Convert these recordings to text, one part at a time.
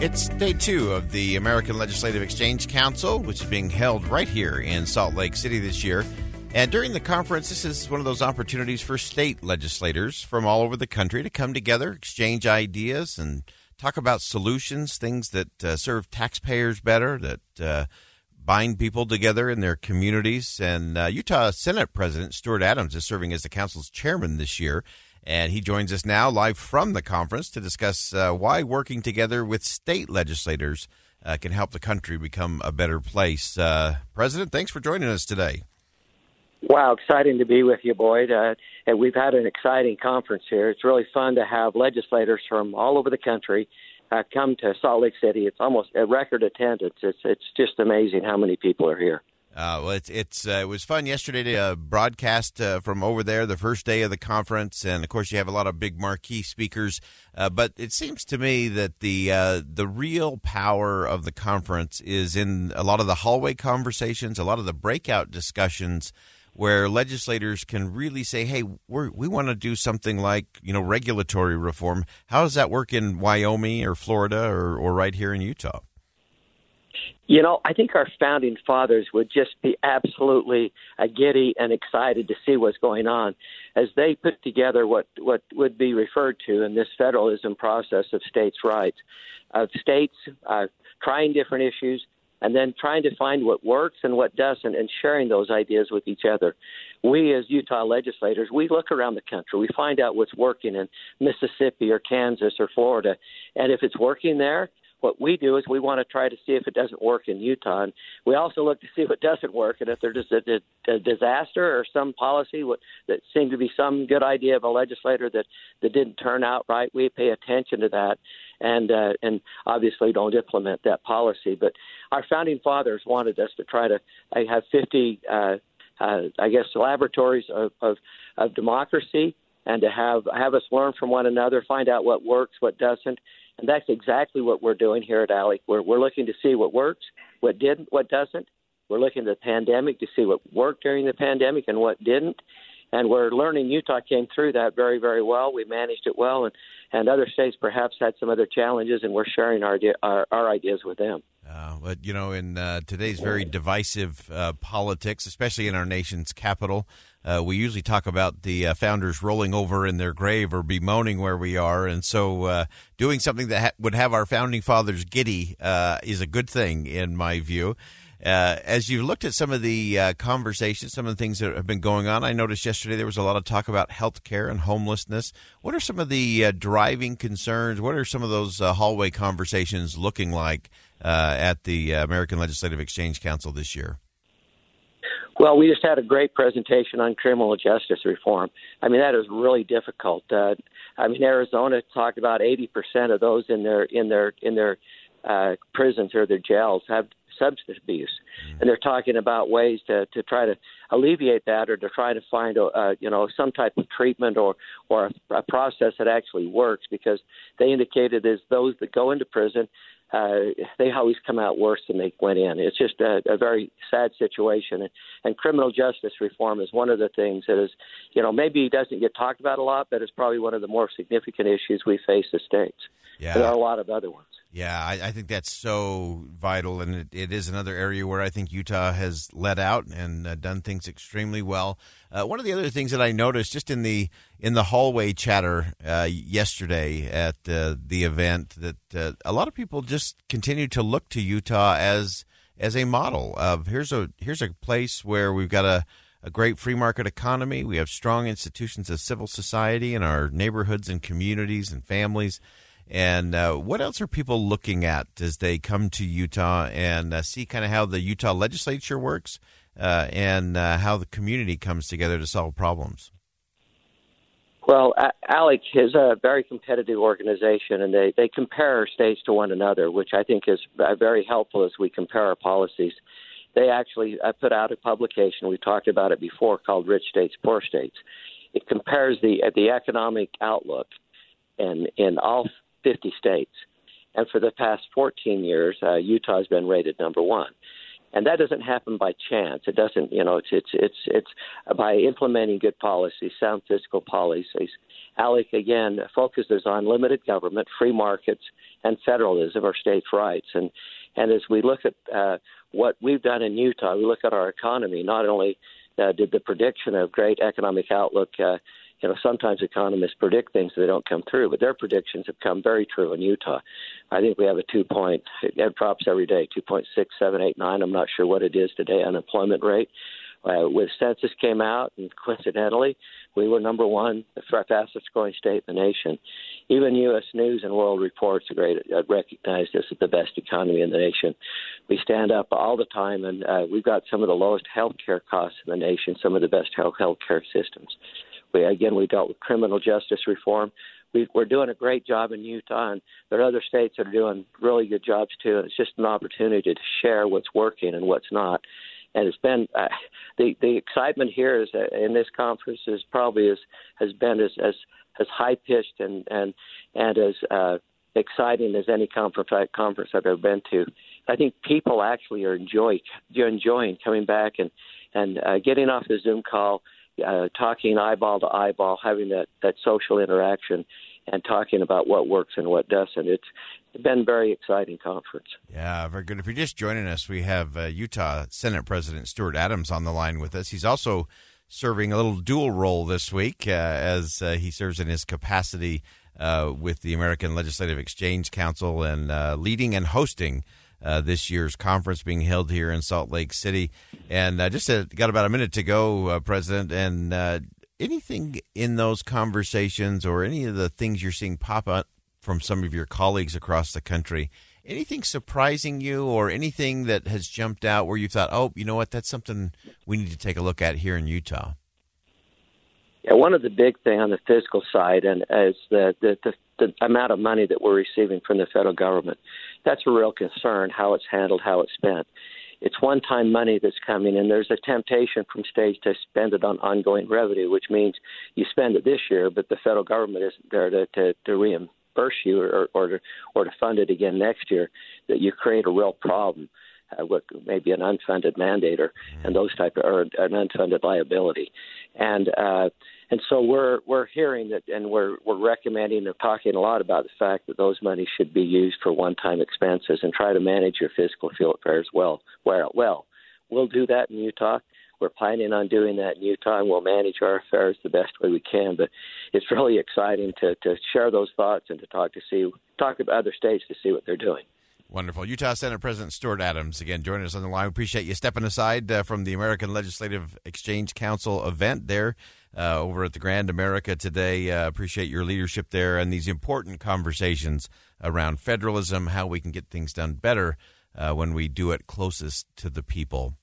It's day two of the American Legislative Exchange Council, which is being held right here in Salt Lake City this year. And during the conference, this is one of those opportunities for state legislators from all over the country to come together, exchange ideas, and talk about solutions, things that uh, serve taxpayers better, that uh, bind people together in their communities. And uh, Utah Senate President Stuart Adams is serving as the council's chairman this year. And he joins us now live from the conference to discuss uh, why working together with state legislators uh, can help the country become a better place. Uh, President, thanks for joining us today. Wow, exciting to be with you, Boyd. Uh, and we've had an exciting conference here. It's really fun to have legislators from all over the country uh, come to Salt Lake City. It's almost a record attendance. It's it's just amazing how many people are here. Uh, well, it's it's uh, it was fun yesterday to uh, broadcast uh, from over there the first day of the conference, and of course you have a lot of big marquee speakers. Uh, but it seems to me that the uh, the real power of the conference is in a lot of the hallway conversations, a lot of the breakout discussions, where legislators can really say, "Hey, we we want to do something like you know regulatory reform. How does that work in Wyoming or Florida or, or right here in Utah?" You know, I think our founding fathers would just be absolutely giddy and excited to see what's going on as they put together what, what would be referred to in this federalism process of states' rights, of states uh, trying different issues and then trying to find what works and what doesn't and sharing those ideas with each other. We, as Utah legislators, we look around the country. We find out what's working in Mississippi or Kansas or Florida. And if it's working there, what we do is we want to try to see if it doesn't work in Utah. And we also look to see it doesn't work and if there's a, a, a disaster or some policy what, that seemed to be some good idea of a legislator that, that didn't turn out right. We pay attention to that and uh, and obviously don't implement that policy. But our founding fathers wanted us to try to I have 50, uh, uh, I guess, laboratories of, of, of democracy and to have have us learn from one another, find out what works, what doesn't, and that's exactly what we're doing here at ALEC. We're, we're looking to see what works, what didn't, what doesn't. We're looking at the pandemic to see what worked during the pandemic and what didn't. And we're learning Utah came through that very, very well. We managed it well, and, and other states perhaps had some other challenges, and we're sharing our, our, our ideas with them. Uh, but you know, in uh, today's very divisive uh, politics, especially in our nation's capital, uh, we usually talk about the uh, founders rolling over in their grave or bemoaning where we are, and so uh, doing something that ha- would have our founding fathers giddy uh, is a good thing, in my view. Uh, as you've looked at some of the uh, conversations, some of the things that have been going on, I noticed yesterday there was a lot of talk about health care and homelessness. What are some of the driving concerns? What are some of those hallway conversations looking like at the American Legislative Exchange Council this year? Well, we just had a great presentation on criminal justice reform. I mean, that is really difficult. Uh, I mean, Arizona talked about 80% of those in their in their in their uh, prisons or their jails have substance abuse, and they're talking about ways to to try to alleviate that or to try to find a, uh, you know some type of treatment or or a, a process that actually works because they indicated is those that go into prison uh, they always come out worse than they went in. It's just a, a very sad situation. And, and criminal justice reform is one of the things that is, you know, maybe doesn't get talked about a lot, but it's probably one of the more significant issues we face as states. Yeah. There are a lot of other ones. Yeah, I, I think that's so vital, and it, it is another area where I think Utah has led out and uh, done things extremely well. Uh, one of the other things that I noticed just in the in the hallway chatter uh, yesterday at uh, the event that uh, a lot of people just continue to look to Utah as as a model of here's a here's a place where we've got a a great free market economy. We have strong institutions of civil society in our neighborhoods and communities and families. And uh, what else are people looking at as they come to Utah and uh, see kind of how the Utah legislature works uh, and uh, how the community comes together to solve problems? Well, ALEC is a very competitive organization, and they, they compare states to one another, which I think is very helpful as we compare our policies they actually uh, put out a publication. We talked about it before called "Rich States, Poor States." It compares the uh, the economic outlook in in all 50 states, and for the past 14 years, uh, Utah has been rated number one. And that doesn't happen by chance. It doesn't, you know, it's it's it's it's by implementing good policies, sound fiscal policies. ALEC again focuses on limited government, free markets, and federalism or states' rights. And and as we look at uh, what we've done in Utah, we look at our economy. Not only uh, did the prediction of great economic outlook, uh, you know, sometimes economists predict things that don't come through, but their predictions have come very true in Utah. I think we have a two point, it drops every day, 2.6789. I'm not sure what it is today, unemployment rate. Uh, with census came out, and coincidentally, we were number one, the fastest growing state in the nation. Even U.S. News and World Reports uh, recognized us as the best economy in the nation. We stand up all the time, and uh, we've got some of the lowest health care costs in the nation, some of the best health care systems. We again, we dealt with criminal justice reform. We, we're doing a great job in Utah, and there are other states that are doing really good jobs too. And it's just an opportunity to share what's working and what's not and it's been uh, the the excitement here is uh, in this conference is probably as has been as as as high pitched and and and as uh, exciting as any conference conference I've ever been to. I think people actually are enjoy enjoying coming back and and uh, getting off the Zoom call, uh, talking eyeball to eyeball, having that that social interaction, and talking about what works and what doesn't. It's been a very exciting conference. Yeah, very good. If you're just joining us, we have uh, Utah Senate President Stuart Adams on the line with us. He's also serving a little dual role this week uh, as uh, he serves in his capacity uh, with the American Legislative Exchange Council and uh, leading and hosting. Uh, this year's conference being held here in Salt Lake City, and I just uh, got about a minute to go, uh, President. And uh, anything in those conversations, or any of the things you're seeing pop up from some of your colleagues across the country. Anything surprising you or anything that has jumped out where you thought, oh, you know what, that's something we need to take a look at here in Utah? Yeah, one of the big things on the fiscal side and is the, the, the, the amount of money that we're receiving from the federal government. That's a real concern, how it's handled, how it's spent. It's one time money that's coming, and there's a temptation from states to spend it on ongoing revenue, which means you spend it this year, but the federal government isn't there to, to, to reimburse you or, or to or to fund it again next year, that you create a real problem. Uh, with maybe an unfunded mandate or and those type of or an unfunded liability, and uh, and so we're we're hearing that and we're we're recommending and talking a lot about the fact that those monies should be used for one-time expenses and try to manage your fiscal affairs well. Well, well, we'll do that in Utah. We're planning on doing that in Utah, and we'll manage our affairs the best way we can. But it's really exciting to, to share those thoughts and to talk to see talk about other states to see what they're doing. Wonderful. Utah Senate President Stuart Adams, again, joining us on the line. We appreciate you stepping aside uh, from the American Legislative Exchange Council event there uh, over at the Grand America today. Uh, appreciate your leadership there and these important conversations around federalism, how we can get things done better uh, when we do it closest to the people.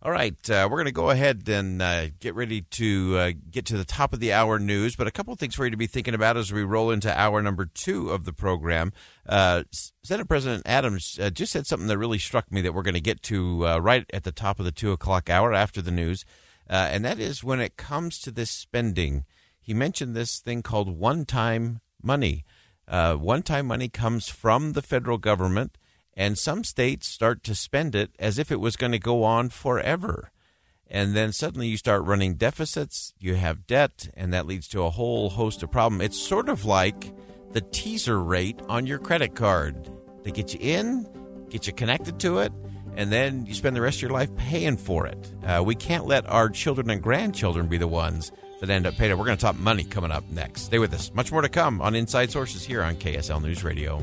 All right, uh, we're going to go ahead and uh, get ready to uh, get to the top of the hour news, but a couple of things for you to be thinking about as we roll into hour number two of the program. Uh, Senate President Adams uh, just said something that really struck me that we're going to get to uh, right at the top of the two o'clock hour after the news, and that is when it comes to this spending. He mentioned this thing called one time money. one time money comes from the federal government and some states start to spend it as if it was going to go on forever. And then suddenly you start running deficits, you have debt, and that leads to a whole host of problems. It's sort of like the teaser rate on your credit card. They get you in, get you connected to it, and then you spend the rest of your life paying for it. Uh, we can't let our children and grandchildren be the ones that end up paying it. We're going to talk money coming up next. Stay with us. Much more to come on Inside Sources here on KSL News Radio.